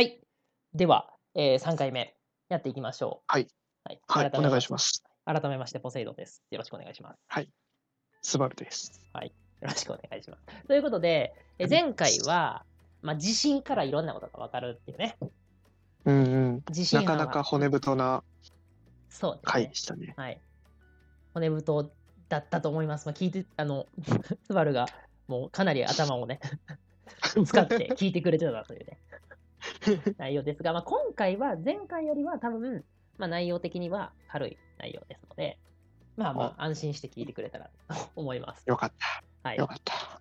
はい。では、え3回目やっていきましょう。はい。はい。はい、お願いします。改めまして、ポセイドです。よろしくお願いします。スバルです。よろしくお願いします。ということで、え前回は、まあ、地震からいろんなことが分かるっていうね。うんうん。地震なかなか骨太な回で。したね。はい。骨太だったと思います。まあ、聞いて、あの、スバルがもうかなり頭をね、使って聞いてくれてたというね、内容ですが、まあ、今回は前回よりは多分、まあ、内容的には軽い内容ですので、まあまあ安心して聞いてくれたらと思います。よかった。はいよ。かった。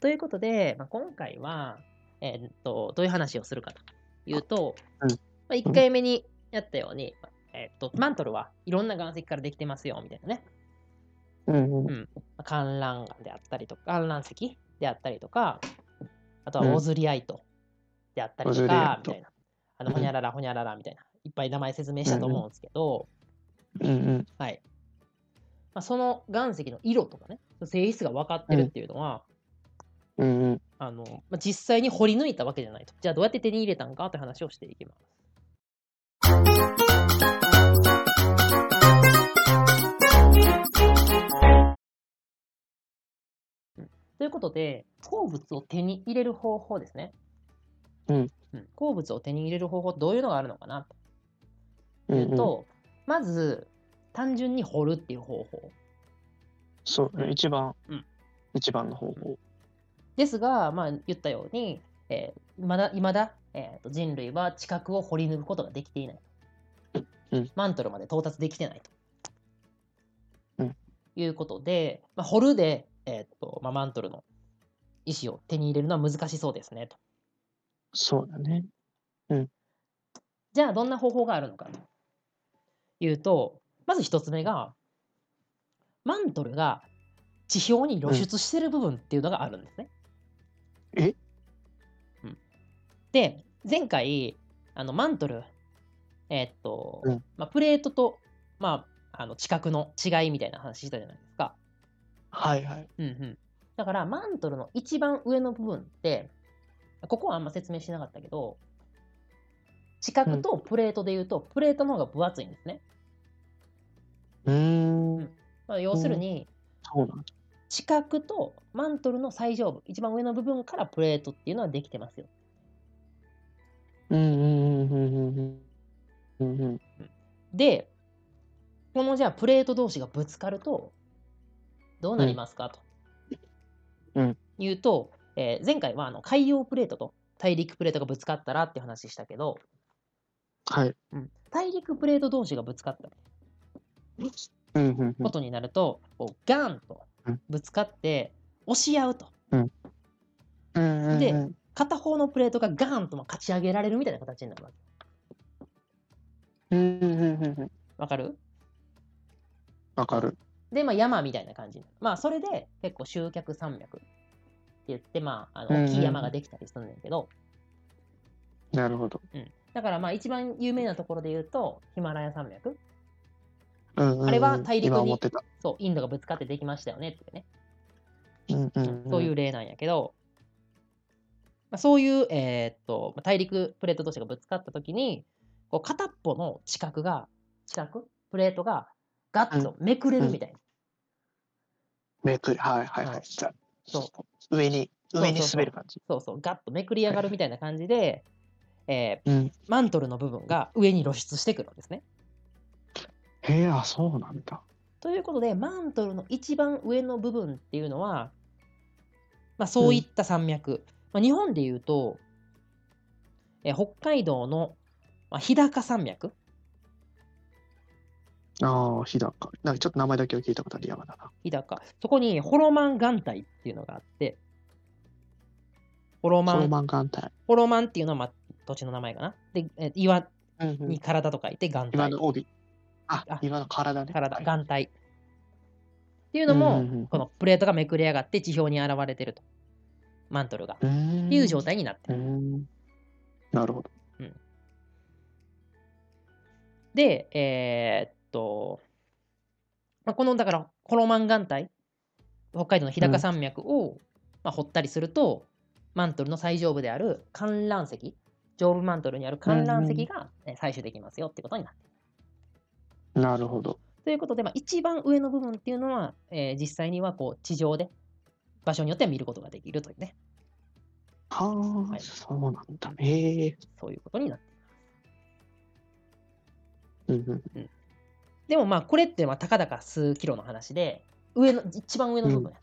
ということで、まあ、今回は、えーっと、どういう話をするかというと、うんまあ、1回目にやったように、えーっと、マントルはいろんな岩石からできてますよ、みたいなね。うんうん。うん、観覧岩であったりとか、観覧石であったりとか、あとうんはオズリアイトであったりオとか、みたいな。あの、うんほにゃららほにゃららみたいな、いっぱい名前説明したと思うんですけど、うんうん。はい。まあ、その岩石の色とかね、性質が分かってるっていうのは、うんうん。あのまあ、実際に掘り抜いたわけじゃないと。じゃあどうやって手に入れたんかという話をしていきます。うんということで、鉱物を手に入れる方法ですね。うんうん鉱物を手に入れる方法、どういうのがあるのかな？うんうん。というと、まず、単純に掘るっていう方法。そうね。一番うん、一番の方法。ですが、まあ、言ったように、えーまだ未だ、えーと人類は地殻を掘り抜くことができていない。うんマントルまで到達できてないと。うんいうことで、まあ、掘るで、えーとまあ、マントルの石を手に入れるのは難しそうですねと。そうだね。じゃあ、どんな方法があるのかというと、まず一つ目が、マントルが地表に露出してる部分っていうのがあるんですね。え？うんで、前回、あのマントル、えーっと、うんまあ、プレートと、まあ、あの地殻の違いみたいな話したじゃないですか。はいはい。うんうん、だから、マントルの一番上の部分って、ここはあんま説明しなかったけど、地殻とプレートで言うと、プレートの方が分厚いんですね。うーん。まあ、要するに。地殻とマントルの最上部、一番上の部分からプレートっていうのはできてますよ。うんうんうんうんうんうんうん。で、このじゃあプレート同士がぶつかると、どうなりますか、と。うん言うと、えー前回はあの海洋プレートと大陸プレートがぶつかったらって話したけど、はい。うん大陸プレート同士がぶつかった。ことになると、こうガーンとうんぶつかって押し合うと。で片方のプレートがガーンとまあ勝ち上げられるみたいな形になるわけ。うんうんうんうんうん。わかる？わかる。で、まあ、山みたいな感じ。まあ、それで結構集客山脈言って、まあ、あのうんうん大きい山ができたりするんだけど、なるほど。うん。だからまあ、一番有名なところで言うと、ヒマラヤ山脈。うんうんうん。あれは大陸に今思ってた。そう、インドがぶつかってできましたよねっていうね。うんうんうん。そういう例なんやけど、まあ、そういう、えーっと、まあ大陸プレート同士がぶつかったときに、こう片っぽの地殻が、地殻プレートがガッとめくれるみたいな。めくり、はいはいははい。そう上に、上に滑る感じ。そうそう、ガッとめくり上がるみたいな感じで、えーうん。マントルの部分が上に露出してくるんですね。へえ、あ、そうなんだ。ということで、マントルの一番上の部分っていうのは、まあ、そういった山脈。まあ、日本で言うと、えー北海道の、まあ、日高山脈。ああ、日高。なんかちょっと名前だけは聞いたことある山だな。日高。そこにホロマン岩帯っていうのがあって、ホロマソロン、マン岩帯。ホロマンっていうのは、まあ、土地の名前かな。で、えー岩に体と書いて岩帯。岩の帯。ああ、岩の体ね。体、はい岩帯。っていうのも、うんうんうんこのプレートがめくれ上がって地表に現れてると。マントルが。っ。ていう状態になってる。なるほど。で、えと、まあ、この、だから、ホロマン岩帯、北海道の日高山脈を、まあ、掘ったりすると、マントルの最上部である観覧石、上部マントルにある観覧席がえー採取できますよってことになっている。なるほど。ということで、まあ、一番上の部分っていうのは、えー実際にはこう地上で場所によっては見ることができるというね、はあ、はいそうなんだね。そういうことになっている。うんうん。でもまあこれってまあたかだか数キロの話で、上の一番上の部分や、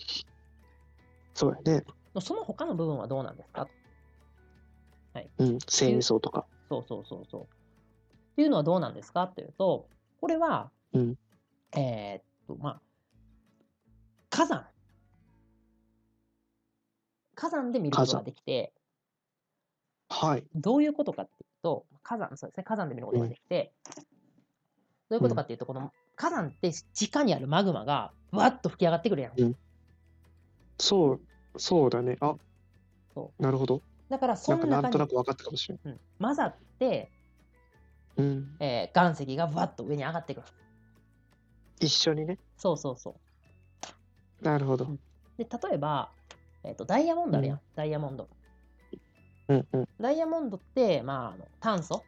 そうやね。その他の部分はどうなんですか？うん。戦争とか。そうそうそうそう。っていうのはどうなんですかっていうと、これは、うんえーっと、まあ、火山。火山で見ることができて、はい。どういうことかっていうと、火山、そうですね、火山で見ることができて、どういうことかっていうと、この火山って地下にあるマグマがわっと吹き上がってくるやん。うんそう、そうだね。あそなるほど。だからそなんかなんとなく分かったかもしれない。うん混ざって、うん。えー岩石がわっと上に上がってくる。一緒にね。そうそうそう。なるほど。で、例えば、えっとダイヤモンドあるやんダイヤモンド。うんうん。ダイヤモンドって、まあ、あの炭素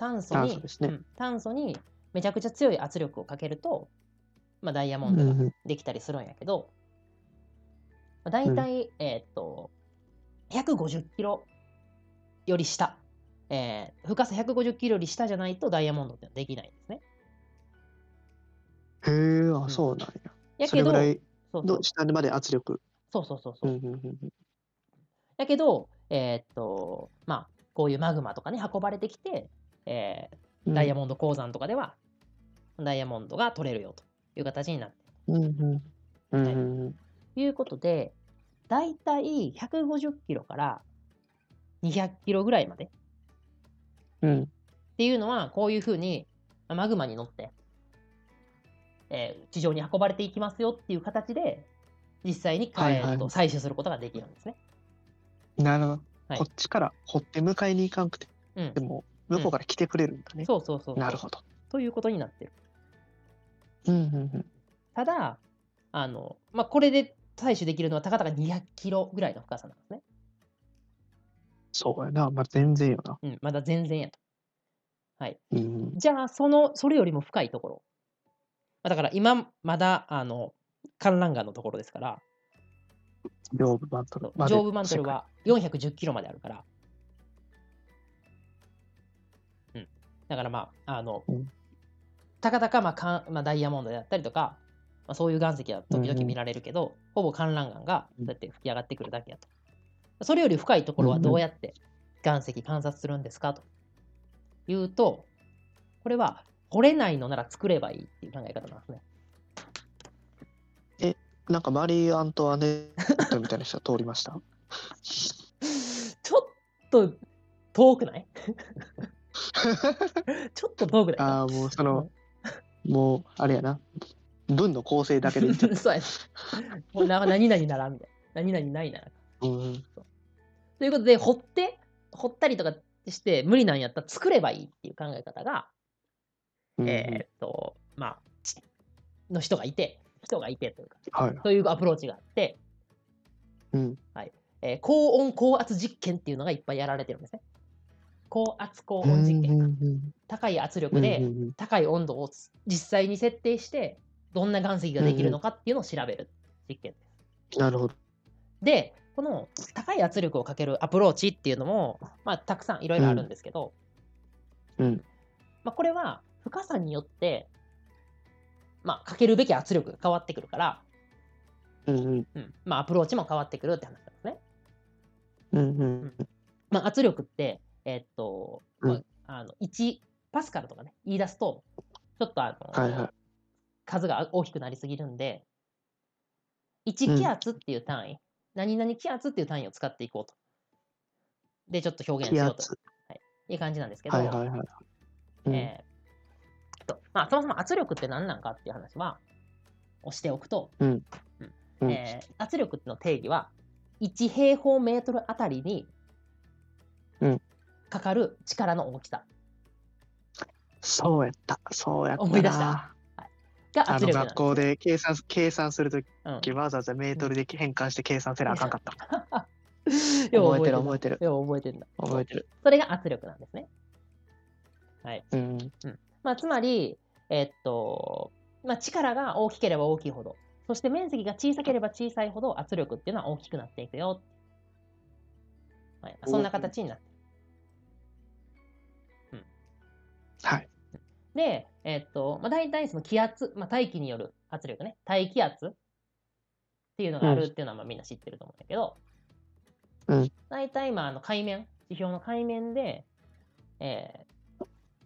炭素にねうん炭素にめちゃくちゃ強い圧力をかけると、まあ、ダイヤモンドがうんうん。できたりするんやけど、まあ、大体、えーっと、150キロより下、えー深さ150キロより下じゃないとダイヤモンドってできないんですね。へえ、あ、んそうなんや。やけど、それぐらいそうそうの下まで圧力。そうそうそうそうう。んうんうんやけど、えーっと、まあ、こういうマグマとかに運ばれてきて、えーうん。ダイヤモンド鉱山とかでは、ダイヤモンドが取れるよという形になっている。ということで、だいたい150キロから200キロぐらいまでうん。っていうのは、こういうふうにまあマグマに乗って、えー地上に運ばれていきますよっていう形で、実際に、はいはい採取することができるんですね。なるほど。はいこっちから掘って迎えに行かんくて、うんで。も、向こうから来てくれるんだね。そうそうそう。なるほど。ということになってる。うんうんうん。ただ、あの、まあ、これで採取できるのはたかだか200キロぐらいの深さなんですね。そうやな。まあ、全然よな。うん、まだ全然やと。うん。じゃあ、その、それよりも深いところ。まあだから今、まだ、あの、観覧岩のところですから、上部マントルまで。上部マントルは410キロまであるから。だからまあ、あのうん、たかだか、まあかんまあ、ダイヤモンドであったりとか、まあ、そういう岩石は時うんうん々見られるけど、ほぼ観覧岩がそうやって吹き上がってくるだけやと。それより深いところはどうやって岩石観察するんですかというと、これは掘れないのなら作ればいいっていう考え方なんですね。なんかマリー・アントワネットみたいな人が通りました？ちょっと遠くない？ちょっと遠くないああ、もうその、もう、あれやな。文の構成だけで言っちゃっそうやね。もうな何々ならみたいな。何々ないなら。た。うん。ということで、掘って、掘ったりとかして無理なんやったら作ればいいっていう考え方が、うんえーっと、まあ、ちの人がいて、人がいてというか、はい。そういうアプローチがあって、うん。えー高温高圧実験っていうのがいっぱいやられてるんですね。高圧高温実験。うんうん高い圧うん力でうんうん高い温度を実際に設定して、どんな岩石ができるのかっていうのを調べる実験です。なるほど。で、この高い圧力をかけるアプローチっていうのも、まあ、たくさんいろいろあるんですけど、うん。まあ、これは深さによって、まあ、かけるべき圧力が変わってくるから、うんうん。うんまあ、アプローチも変わってくるって話なんですね。うんうん。まあ、圧力って、えーっと、まあうん。あの1パスカルとかね、言い出すと、ちょっとあの、はいはい。数が大きくなりすぎるんで、1気圧っていう単位、何々気圧っていう単位を使っていこうと。で、ちょっと表現し気ようと。圧。い。う感じなんですけど、はいはいはい。うん。えーとまあ、そもそも圧力って何なんかっていう話は、をしておくと、うん。うん。えー圧力の定義は、1平方メートルあたりにうんかかる力の大きさそうやった。そうやったな。思い出したがあの。学校で計算計算するとうんきわざわざメートルで変換して計算せなあかんかった。よう覚えてる覚えてるよう覚えてるんだ。覚えてる。それが圧力なんですね。うん。まあ、つまり、えっと、まあ、力が大きければ大きいほど、そして面積が小さければ小さいほど圧力っていうのは大きくなっていくよ。はい、そんな形になってはい。で、えっと、まあ、大体その気圧、まあ、大気による圧力ね、大気圧っていうのがあるっていうのはまあみんな知ってると思うんだけど、うん大体まああの海面、地表の海面で、えー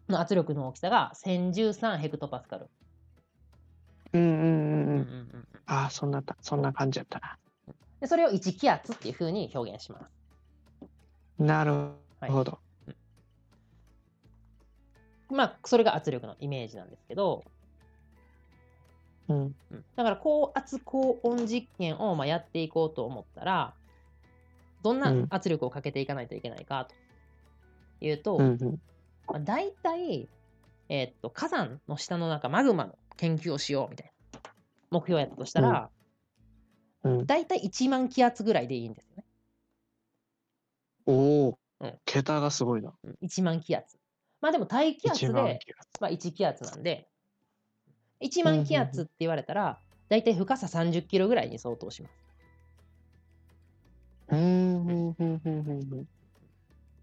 の圧力の大きさが1013ヘクトパスカル。うんうんうんうん。うんうんうんああ、そんなた、そんな感じやったな。でそれを1気圧っていうふうに表現します。なるはいほど。まあ、それが圧力のイメージなんですけど、うん。うんだから高圧高温実験をまあやっていこうと思ったら、どんなうん圧力をかけていかないといけないかというと、うんうん。まあ、大体、えーっと火山の下の中マグマの研究をしようみたいな目標やったとしたら、うん。大体1万気圧ぐらいでいいんですよね。おおうん。桁がすごいな。うん1万気圧。まあでも大気圧1万で、気圧。まあ、1気圧なんで、1万気圧って言われたら、大体深さ30キロぐらいに相当します。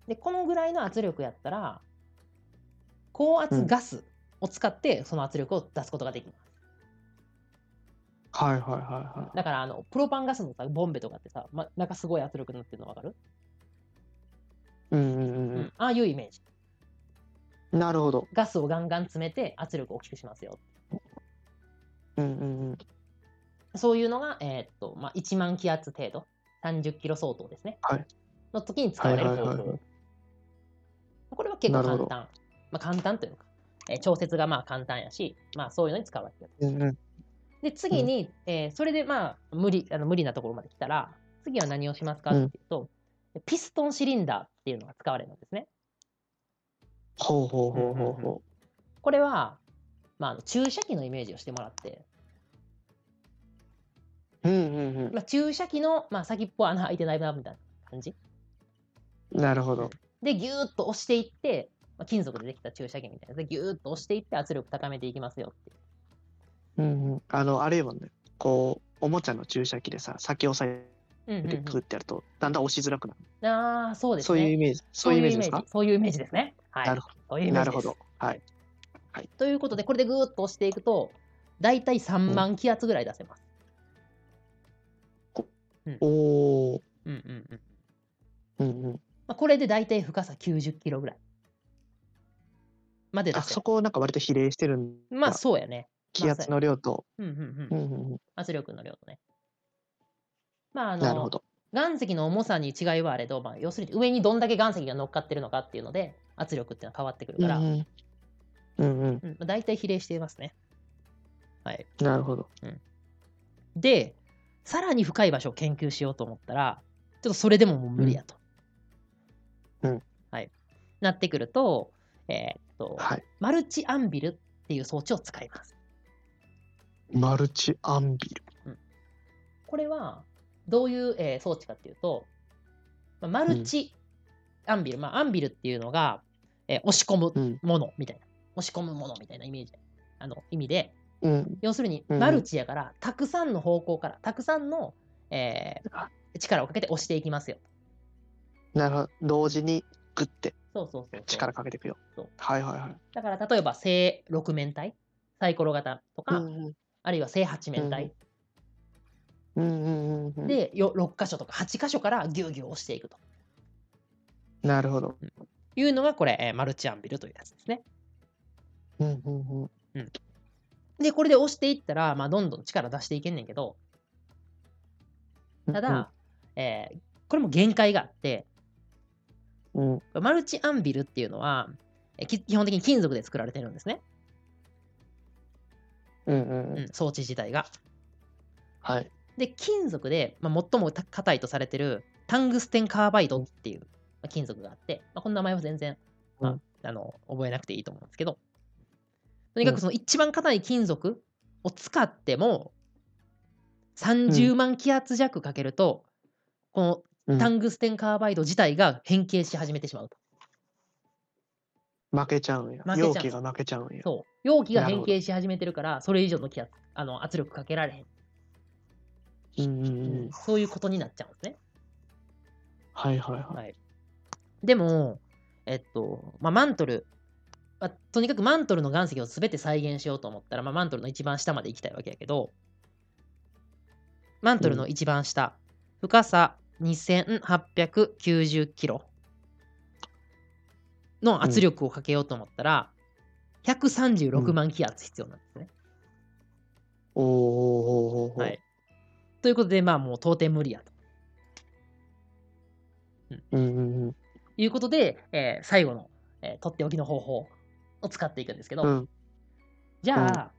で、このぐらいの圧力やったら、高圧ガスを使ってその圧力を出すことができます。はいはいはいはだから、あの、プロパンガスのさ、ボンベとかってさ、ま、なんかすごい圧力になってるのわかる、い。うんうんううんん、ああいうイメージ。うん。なるほど。ガスをガンガン詰めて圧力を大きくしますよ。うんうんうん。そういうのが、えーっと、まあ、1万気圧程度、30キロ相当ですね。はいの時に使われる方法。はいはいはいはいこれは結構なるほど簡単。まあ、簡単というか、えー調節がまあ簡単やし、まあそういうのに使われてる。うんうん。で、次に、えーそれでまあ無理あの無理なところまで来たら、次は何をしますかっていうと、ピストンシリンダーっていうのが使われるんですね。ほうほうほうほうほこれは、まあ、注射器のイメージをしてもらって、う。うんうんうん。まあ、注射器の、まあ、先っぽ穴開いてないなみたいな感じ。なるほど。で、ギューッと押していって、まあ、金属でできた注射器みたいなでギューッと押していって圧力高めていきますよっていう。うんうん。あの、あれよね。こう、おもちゃの注射器でさ、先押さうんうんえてクッてやると、だんだん押しづらくなる。うん、ああ、そうですね。そういうイメージ。そういうイメージですか？そういうイメージですね。はい。なるほそういうイメージですなるほど。はい。ということで、これでぐーっと押していくと、だいたい3万気圧ぐらい出せます。おお。うんうんうん。うんうん。まあ、これでだいたい深さ90キロぐらいまで出あせそこをなんか割と比例してるんだまあそうやね。気圧の量と。うんうんううん。んうんうん。圧力の量とね。まああの、なるほど。岩石の重さに違いはあれど、まあ、要するに上にどんだけ岩石が乗っかってるのかっていうので、圧力っていうのは変わってくるから、うんうん大体比例していますね。はい。なるほど。で、さらに深い場所を研究しようと思ったら、ちょっとそれでももう無理やと。うんはい。なってくると、えーっと、はい。マルチアンビルっていう装置を使います。マルチアンビル。これはどういう、えー装置かっていうと、まあマルチアンビル、まあ、アンビルっていうのが、えー押し込むうん。ものみたいな、押し込むものみたいなイメージあの意味で、うん。要するにうんマルチやから、たくさんの方向から、たくさんの、えー力をかけて押していきますよ。なるほど。同時にグッてそうそうそう。力かけていくよそう。はいはいはい。だから例えば正6面体、サイコロ型とか、うんあるいは正8面体うんうんうんうん。で、よ6箇所とか8箇所からギューギュー押していくとなるほど。いうのがこれ、えーマルチアンビルというやつですね。うんうんうん。で、これで押していったら、まあ、どんどん力出していけんねんけど、ただ、えーこれも限界があって、うん、うん。マルチアンビルっていうのは、えーき基本的に金属で作られてるんですね、うんうんうん。うん、装置自体が。はい。で、金属で、まあ、最も硬いとされてるタングステンカーバイドっていうまあ金属があって、まあ、この名前は全然、まあうんあの覚えなくていいと思うんですけど、とにかくその一番硬い金属を使っても、30万気圧弱かけると、このうんタングステンカーバイド自体が変形し始めてしまうと。負けちゃうんや。容器が負けちゃうんや。そう。容器が変形し始めてるから、それ以上の気圧あの圧力かけられへん、うんうんうん。そういうことになっちゃうんですね。はいはいはい。はい、でも、えっと、まあ、マントル、まあ、とにかくマントルの岩石を全て再現しようと思ったら、まあ、マントルの一番下まで行きたいわけやけど、マントルの一番下、深さ2890キロの圧力をかけようと思ったら、136万気圧必要なんですね。おーおはい。ということで、まあもう到底無理やとうんうんうん。いうことで、えー最後の、えーとっておきの方法を使っていくんですけど、うん。じゃあ、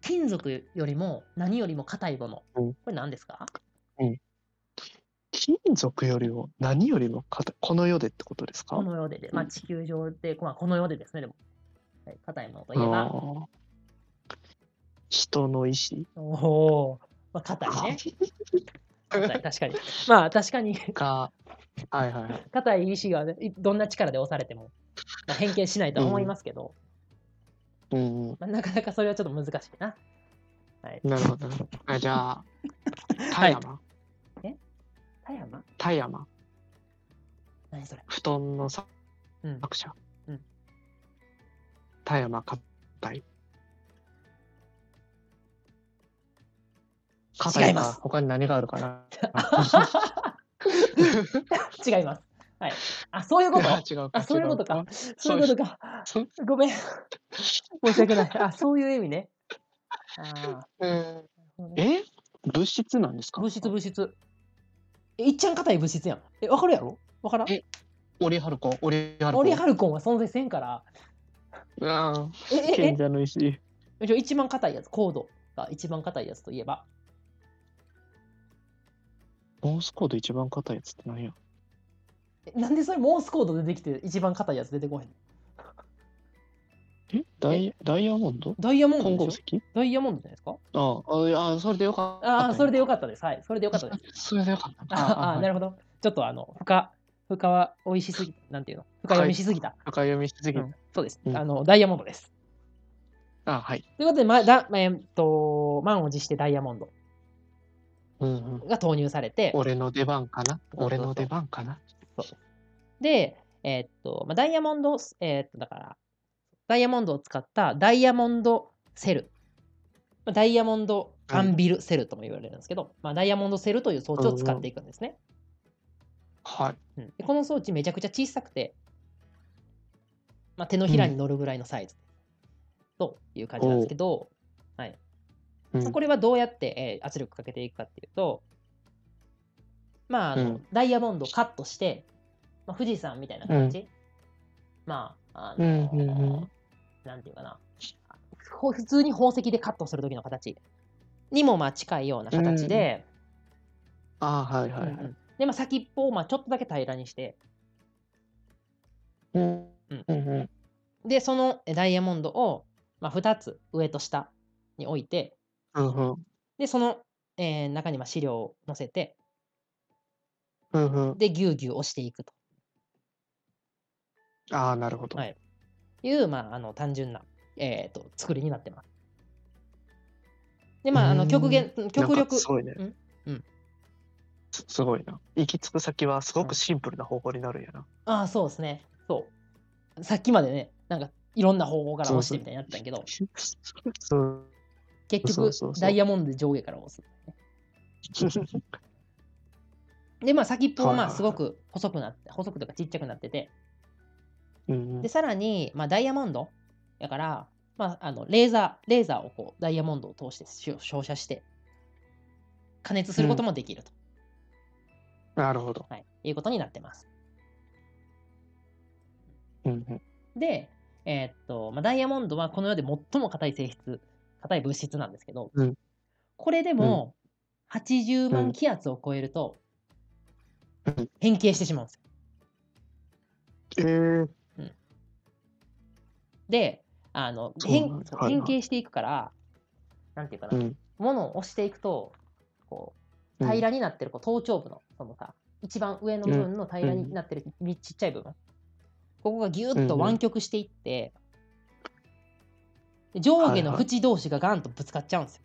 金属よりも何よりも硬いもの、うん。これ何ですか？金属よりも何よりも硬いこの世でってことですか？この世でで、まあ、地球上で、まあ、この世でですね、でも、はい硬いものといえあば、ー人の意志。おおー、まあ、硬いね。確かに。まあ、確かに、が、はいはいはい。硬い石が、どんな力で押されても、まあ、変形しないとは思いますけど、うんうん。まあ、なかなかそれはちょっと難しいな。はい。なるほど。あじゃあ、田はい山、田山？田山、何それ？布団の作うん。者。うん田山硬い。硬違いますか他に何があるかな 違います。はい。あ、そういうこと？違うか。あ、そういうことか。そういうことか。ごめん。申し訳ない。あ、そういう意味ね。あえ？物質なんですか？物質、物質。え、いっちゃん硬い物質やん。え、わかるやろ？わからん？えオリハルコン、オリハルコン。オリハルコンは存在せんから。あえ、え、賢者の石。え、じゃあ一番硬いやつ、コードが一番硬いやつといえば。モースコード一番硬いやつって何や？えなんでそれモースコードでできて一番硬いやつ出てこへんの？え？ダイダイヤモンド？ダイヤモンドでしょ？石？ダイヤモンドじゃないですか？ああ、いやそれでよかった。ああ、それでよかかったです。はい。それでよかったです。た。それでよかった。ああ、なるほほど。ちょっとあの、深、深は美味しすぎ、なんていうの？深読みしすぎた。ど。深読みしすぎうんそうです。うんあの、ダイヤモンドです。あはい。ということで、まだ、えーっと、満を持してダイヤモンドうんうん。が投入されて、俺の出番かな？俺の出番かな？で、えーっと、まあ、ダイヤモンド、えーっと、だから、ダイヤモンドを使ったダイヤモンドセル。まあダイヤモンドアンビルセルとも言われるんですけど、まあ、ダイヤモンドセルという装置を使っていくんですね。はい。うん。でこの装置めちゃくちゃ小さくて、まあ、手のひらに乗るぐらいのサイズ、という感じなんですけど、はいうん。まあこれはどうやって、えー圧力かけていくかっていうと、まああのうん。ダイヤモンドをカットして、まあ、富士山みたいな形、まあ、あのうんうんうん。なんていうかな、ほ普通に宝石でカットする時の形。にもまあ近いような形で、あはいはいはい。うんうん。で、まあ、先っぽをまあちょっとだけ平らにして、うん。うん。うんうん。で、そのえダイヤモンドを、まあ、2つ上と下に置いて、うんうんで、その、えー中にまあ資料を載せて、うんうんで、ぎゅうぎゅう押していくとああ、なるほど。はいいう、まあ、あの単純な、えー、と作りになってます。で、まあ、あのうーん極限、極なんか力、すごいね。うん？うんすすごいな。行き着く先はすごくシンプルな方法になるんやな。ああ、そうですね。そう。さっきまでね、なんかいろんな方法から押してみたいになってたんやけど、そう。結局ダイヤモンドで上下から押す。で、まあ先っぽはまあすごく細くなって、細くとかちっちゃくなってて、うんうん。で、さらに、まあ、ダイヤモンドやから、まあ、あのレーザー、レーザーをこうダイヤモンドを通して照照射して、加熱することもできると、なるほど。はい、いうことになってます。うんうん。で、えーっと、まあ、ダイヤモンドはこの世で最も硬い性質、硬い物質なんですけど、うん。これでも80万うん。気圧を超えるとうん。変形してしまうんですよ。えー。で、あの変変形していくから、なんていうかな、うん。物を押していくと、こううん。平らになってるこう頭頂部のそのさ一番上の部分の平らになってるみちっちゃい部分、ここがギュッと湾曲していって、で上下の縁同士がガンとぶつかっちゃうんですよ。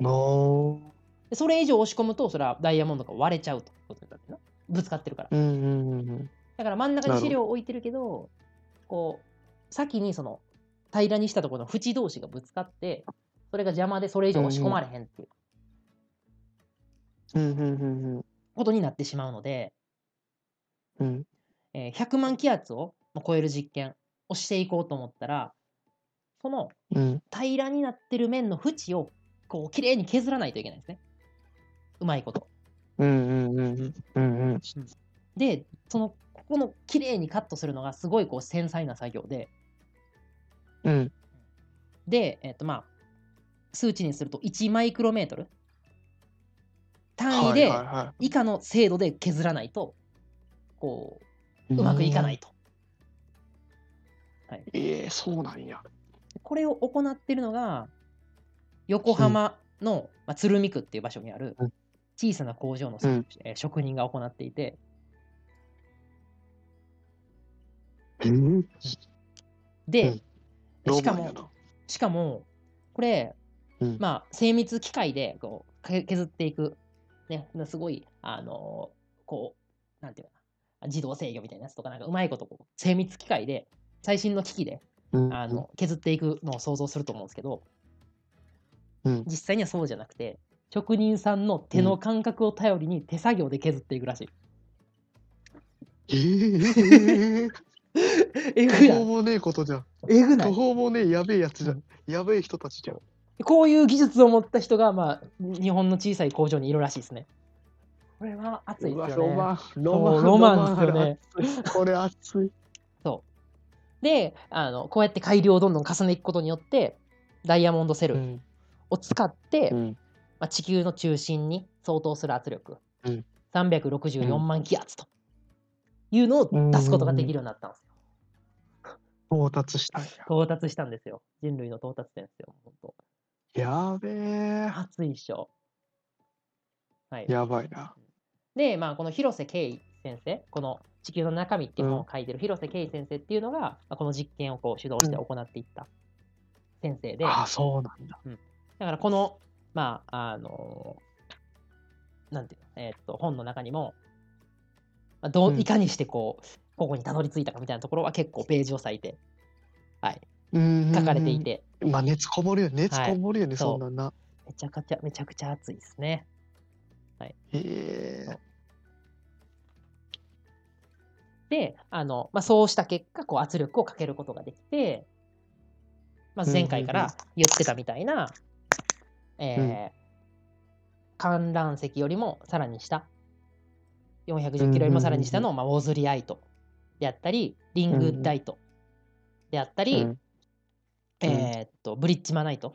のでそれ以上押し込むと、それはダイヤモンドが割れちゃうということにな。ぶつかってるから。うんうんうんだから真ん中に資料を置いてるけど、こう、先にその平らにしたところの縁同士がぶつかって、それが邪魔でそれ以上押し込まれへんっていううんうんうんうんことになってしまうので、うんえー100万気圧を超える実験をしていこうと思ったら、そのうん。平らになってる面の縁をこう綺麗に削らないといけないんですね。うまいこと。うんうんうんうんうんで、そのここの綺麗にカットするのがすごいこう繊細な作業で、うん。で、えっ、とまあ、数値にすると1マイクロメートル。単位はいではいは以下の精度で削らないと、こいううまくいかないと。ええそうなんやこれを行っているのが、横浜の、まあ、鶴見区っていう場所にあるうん。小さな工場の、うん。えー職人が行っていて、うんで、うん。しかも、しかも、これ、うん。まあ、精密機械でこうけ削っていく、ね、すごい、あのーこう、なんていうかな、自動制御みたいなやつとか、なんかうまいことこう、精密機械で、最新の機器でうんあの削っていくのを想像すると思うんですけど、うん。実際にはそうじゃなくて、職人さんの手の感覚を頼りに手作業で削っていくらしい。えええぐい方もねえことじゃん。えぐない。途方もねえやべえやつじゃん。やべえ人たちじゃん。こういう技術を持った人が、まあ、日本の小さい工場にいるらしいですね。これは熱いですよね。ロマン。ロマンロマンですよね。これ熱いであの、こうやって改良をどんどん重ねていくことによって、ダイヤモンドセルうんを使って、うんまあ、地球の中心に相当する圧力、うん364万気圧というのを出すことができるようになったんですよ。到達したんや到達したんですよ。人類の到達点ですよ。本当やべえ熱いっしょ。はい。やばいなで、まあ、この広瀬圭先生、この地球の中身っていうのを書いてる広瀬圭先生っていうのが、まあ、この実験をこう主導して行っていった先生で、あそうなんだ。だからこの、まあ、あのなんていうの、えーっと、本の中にも、まあ、どううん。いかにしてこう、ここにたどり着いたかみたいなところは結構ページを割いて、はい、うん書かれていて、まあ熱こもるよね熱こもるよね、そうそんなんなめちゃくちゃ、めちゃくちゃ熱いですね。へえで、あの、まあ、そうした結果、こう圧力をかけることができて、まず前回から言ってたみたいな、えー観覧席よりもさらに下、410キロよりもさらに下の、まあ、ウォズリアイトであったり、リングダイトであったり、うんえーっと、ブリッジマナイト。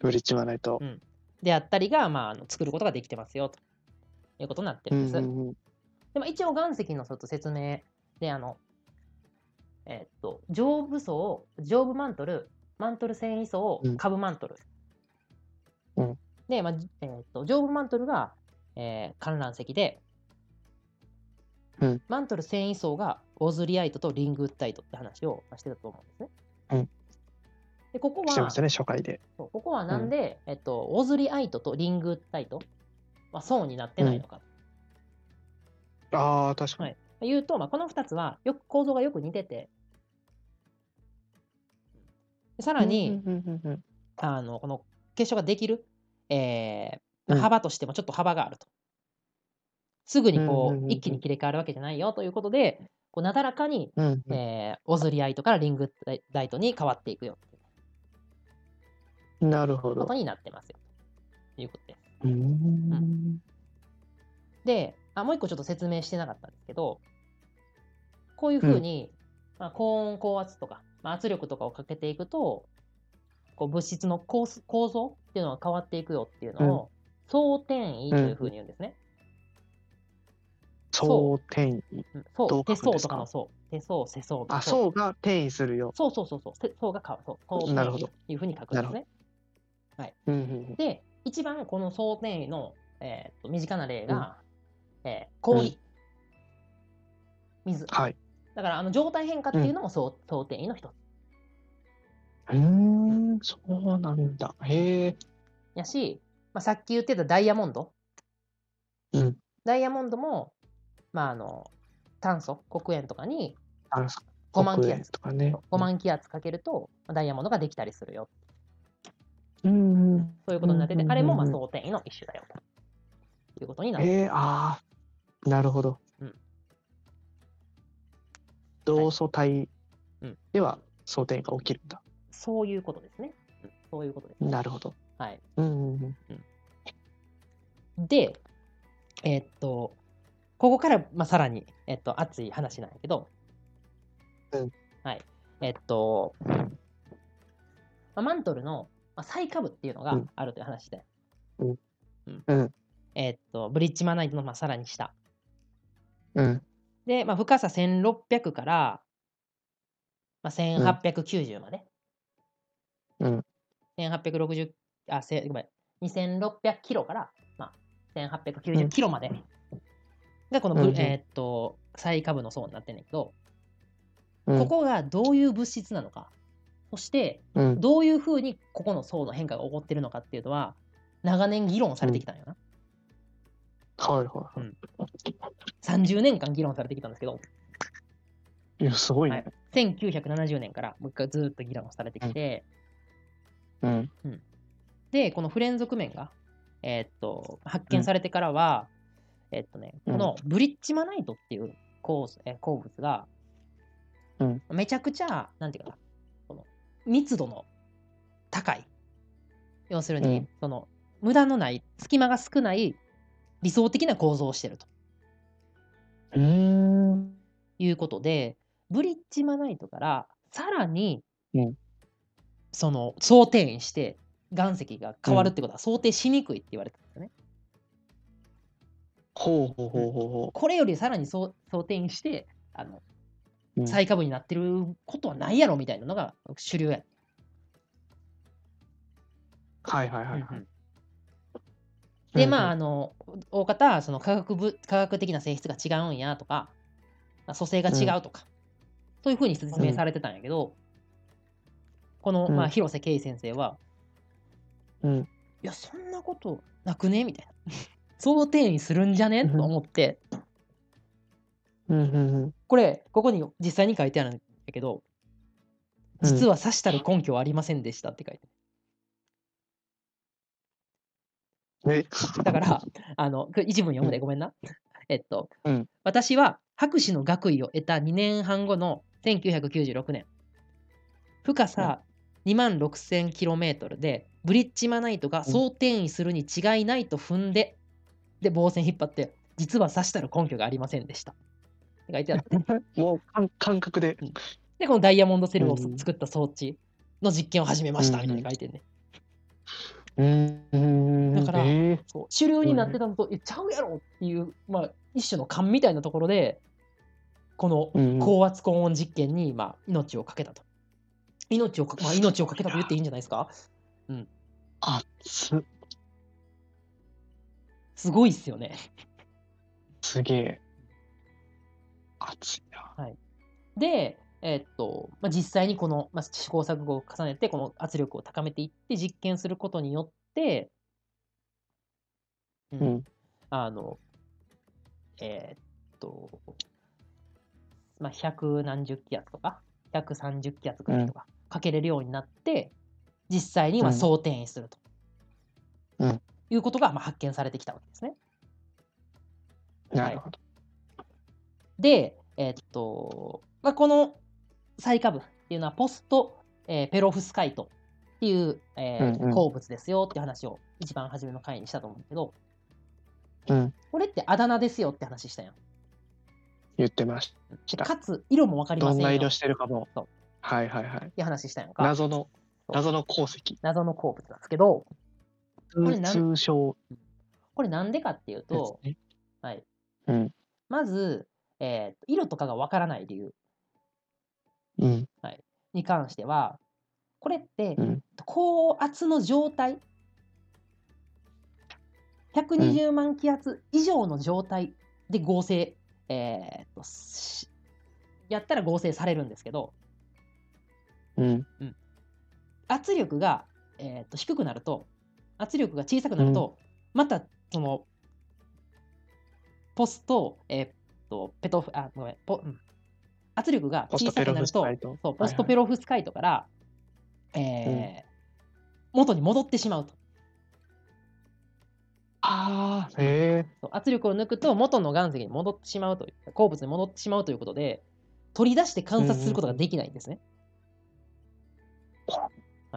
ブリッジはないとであったりが、まあ、あの作ることができてますよということになってるんです。うんうんうんでも一応岩石のちょっと説明で、あの、えーっと、上部層、上部マントル、マントル繊維層うん、下部マントル。うん。で、まあ、じえーっと、上部マントルが、えー観覧石で、うん。マントル繊維層がオズリアイトとリングウッダイトって話をしてたと思うんですね。うん。で、ここはね初回で。ここはなんで、えっと、オズリアイトとリングウッダイトは層になってないのかああ確かに、はい。というと、まあ、この2つはよく構造がよく似てて、でさらに、あのこの結晶ができる、えーうん。幅としてもちょっと幅があると。すぐにこう、一気に切り替わるわけじゃないよということで、こうなだらかに、うんうん。えーオズリアイトからリングダイトに変わっていくよ。というなるほど。ことになってますよ。ということです。うーん。であ、もう一個ちょっと説明してなかったんですけど、こういうふうに、まあ、高温、高圧とか、まあ、圧力とかをかけていくと、こう物質の構す構造っていうのが変わっていくよっていうのを、相転移というふうに言うんですね。総転移。うん。そう手相とかの層、手相、世相とか。あ層が転移するよ。そう。そうそうそう、手相が変わる。そう。なるほど。というふうに書くんですね。うんうんで、一番この相転移の、えーと身近な例が、えー氷、水。はい。だから、あの状態変化っていうのも想想定位の一つ。うーん、そうなんだ。へえ。やし、まあ、さっき言ってたダイヤモンド。うん。ダイヤモンドも、まあ、あの炭素、黒鉛とかにあの、5万気圧、とかね。5万気圧かけると、まあダイヤモンドができたりするよ。うんうん。そういうことになってて、うんあれもまあうん想定位の一種だよということになる。ええ、ああ、なるほどうん。同素体うんでは争点が起きるんだ。そういうことですね。うんそういうことです。なるほど。はい。うんうんうん。で、えーっと、ここから、まあ、さらに、えっと、熱い話なんやけど、うんはい。えっと、まあ、マントルの、まあ、最下部っていうのがうんあるという話で、うんうんうんえっと、ブリッジマナイトの、まあ、さらに下。うん。で、まあ、深さ1600から、まあ、1890まで。うん。1860、あ、せごめん、2600キロから、まあ、1890キロまでがこのブ、うんうんえーっと、最下部の層になってんねんけど、うんここがどういう物質なのか、そしてうん。どういうふうにここの層の変化が起こってるのかっていうのは、長年議論されてきたんよな。はいはいはい。30年間議論されてきたんですけど、いや、すごいはい。ね。1970年からもう一回ずーっと議論されてきて、うん。で、この不連続面が、えーっと発見されてからは、えーっとね、うんこのブリッジマナイトっていう鉱えー鉱物が、うん。めちゃくちゃ、なんていうかな、この密度の高い、要するに、うん。その無駄のない、隙間が少ない理想的な構造をしてるとうーん。いうことで、ブリッジマナイトからさらに、うんその想定員して岩石が変わるってことは想定しにくいって言われてるんですよね。ほうほうほうほうほこれよりさらに想想定にしてあのう。うん最下部になってることはないやろみたいなのが主流や。はいはいはいはい。で、うんまあ、あの、大方、その科学部科学的な性質が違うんやとか、まあ組成が違うとか、そういうふうに説明されてたんやけど、この、うん。まあ、広瀬圭先生は、うん。いや、そんなことなくねみたいな。想定にするんじゃね？うん。と思って、うんうんうん。これ、ここに実際に書いてあるんだけど、うん。実は指したる根拠はありませんでしたって書いてだから、あの、一文読むでごめんな。えっと、うん。私は博士の学位を得た2年半後の1996年、深さ2万 6000km で、ブリッジマナイトが総転移するに違いないと踏んで、で、棒線引っ張って、実は指したる根拠がありませんでした。書いてあって、もう感感覚で。で、このダイヤモンドセルをうん。作った装置の実験を始めましたみたいに書いてんね。うんうん。だからえそう主流になってたのと、え、ちゃうやろっていう、まあ、一種の勘みたいなところで、このーうん高圧高温実験に、まあ、命をかけたと。命をか、まあ、命をかけたと言っていいんじゃないですか？熱っすごいっすよね。すげえ。熱いな。で、えっと、まあ、実際にこの、まあ、試行錯誤を重ねて、この圧力を高めていって実験することによって、ううん。あの、えーっと、まあ、百何十気圧とか、130気圧ぐらいとかかけれるようになって、実際にはうん総転移すると、うんいうことがまあ発見されてきたわけですね。なるほど。で、えーっと、まあ、この最下部っていうのはポスト、えーペロフスカイトっていう、えーうんうん鉱物ですよって話を一番初めの回にしたと思うんだけど、うん。これってあだ名ですよって話したやん。言ってましでた。かつ、色もわかりませんどんな色してるかも。はいはいはい。て話したやんか。謎の、謎の鉱石。謎の鉱物なんですけど、れなん通称これなんでかっていうと、ね。はい、うん。まず、えー色とかがわからない理由うん。に関しては、これってうん。高圧の状態？120万気圧以上の状態で合成、えーっとしやったら合成されるんですけど、うん。圧力が、えーっと低くなると、圧力が小さくなると、またその、ポスト、えーっと、ペトフ、あ、ごめん、ポうん圧力が小さくなると、ポストペロフスカイトそうポストペロフスカイトから、えー元に戻ってしまうと。ああ、へえ。圧力を抜くと元の岩石に戻ってしまうという、鉱物に戻ってしまうということで、取り出して観察することができないんですね。は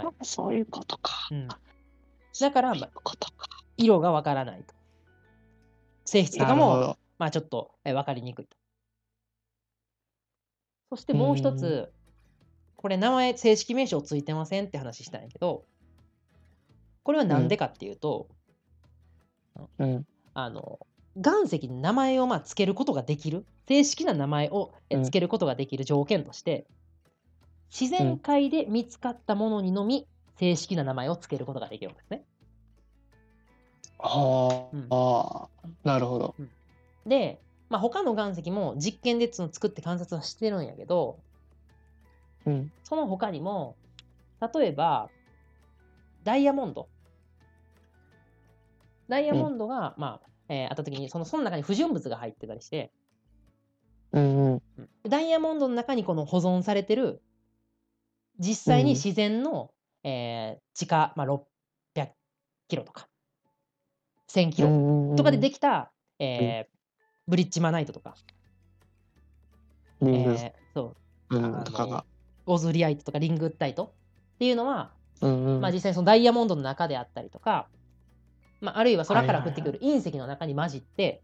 いそういうことか。うんだから。色がわからないと。性質とかも。まあちょっとえーわかりにくいと。そしてもう一うつ、これ名前、正式名称ついてませんって話したんやけど、これはなんでかっていうと、うん。あの岩石に名前をまあつけることができる正式な名前をつけることができる条件として、自然界で見つかったものにのみ正式な名前をつけることができるんですね。はうんあ、なるほど。で、まあ、他の岩石も実験で作って観察はしてるんやけどうん。その他にも例えばダイヤモンド。ダイヤモンドが、まあえーあった時にそのその中に不純物が入ってたりして、うんうん。ダイヤモンドの中にこの保存されてる実際に自然の、えー地下、まあ、600キロとか1000キロとかででききた、えーブリッジマナイトとか、リングえーそううんとかが。オズリアイトとかリングタイトっていうのは、うんうん。まあ、実際にそのダイヤモンドの中であったりとか、まあ、あるいは空から降ってくはいる隕石の中に混じって、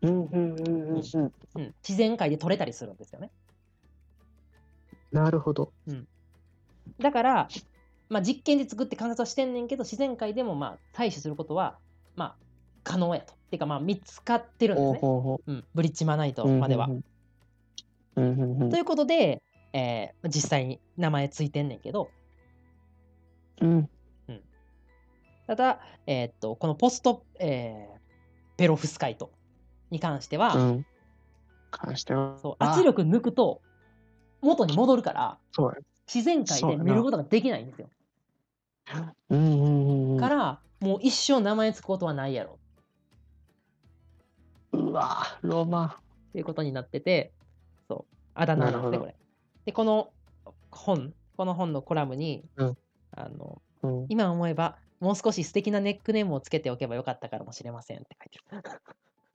うんうんうんうんうん。うん自然界で取れたりするんですよね。なるほど。だから、まあ、実験で作って観察はしてんねんけど自然界でもまあ採取することはまあ可能やと。っていうかまあ見つかってるんですね。ほうん、ブリッジマナイトう。までは。うんうんうんうんということで、えー実際に名前ついてんねんけどうん。ただ、えーっとこのポスト、えーペロフスカイトに関しては、うん。関しては。そうあ圧力抜くと元に戻るから。自然界で見ることができないんですよ。うんうんうんうん。からもう一生名前つくことはないやろうわロマン。っていうことになっててそうあだ名なんでこれ。でこの本この本のコラムに、うんあのうん。今思えばもう少し素敵なネックネームをつけておけばよかったからもしれませんって書いてる。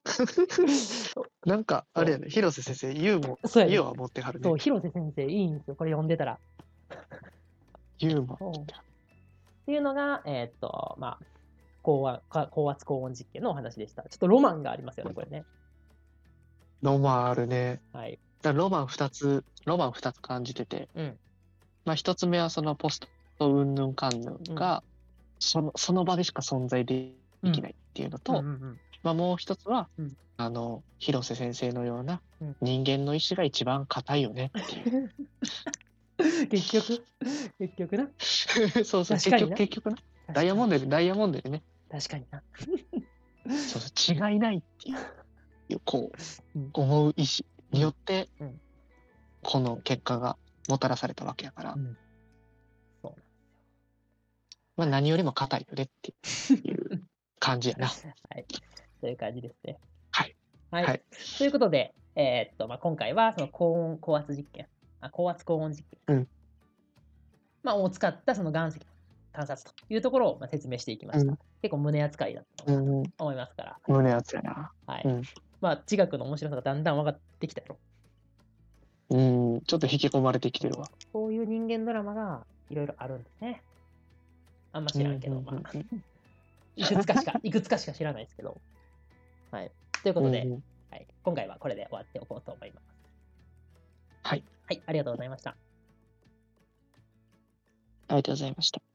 なんか、あれやね、広瀬先生、ユーモそうユーモア持ってはるねそう、。広瀬先生いいんですよ、これ読んでたら。ユーモ。っていうのが、えーっと、まあ、高圧か高圧高温実験のお話でした。ちょっとロマンがありますよね、これね。ロマンあるね。はい。だロマン二つ、ロマン二つ感じてて、うん。まあ一つ目はそのポストうんぬんかんぬんが、その、その場でしか存在できないっていうのと、まあもう一つは、うんあの、広瀬先生のようなうん人間の意志が一番硬いよねっていう。う ん結局、結局な？そうそう、結局、結局な。ダイヤモンドで、ダイヤモンドでね、確かにな。そうそう、違いないっていう、こううん、思う意志によってうん、この結果がもたらされたわけやからう、んそうまあ何よりも硬いよねっていう感じやな。はい。という感じですね。はい。はい。はいということで、えーっと、まあ、今回はその高温高圧実験、あ高圧高温実験、うんまあ、を使ったその岩石の観察というところをまあ説明していきました。うん結構胸扱いだったとうん、思いますから、胸熱やな。はい。うんまあ、地学の面白さがだんだん分かってきたよ。うん、ちょっと引き込まれてきてるわ。こういう人間ドラマがいろいろあるんですね。あんま知らんけど、まあ、いくつかしか、いくつかしか知らないですけど。はい。ということで、うんうんはい、今回はこれで終わっておこうと思います。はい。はい、ありがとうございました。ありがとうございました。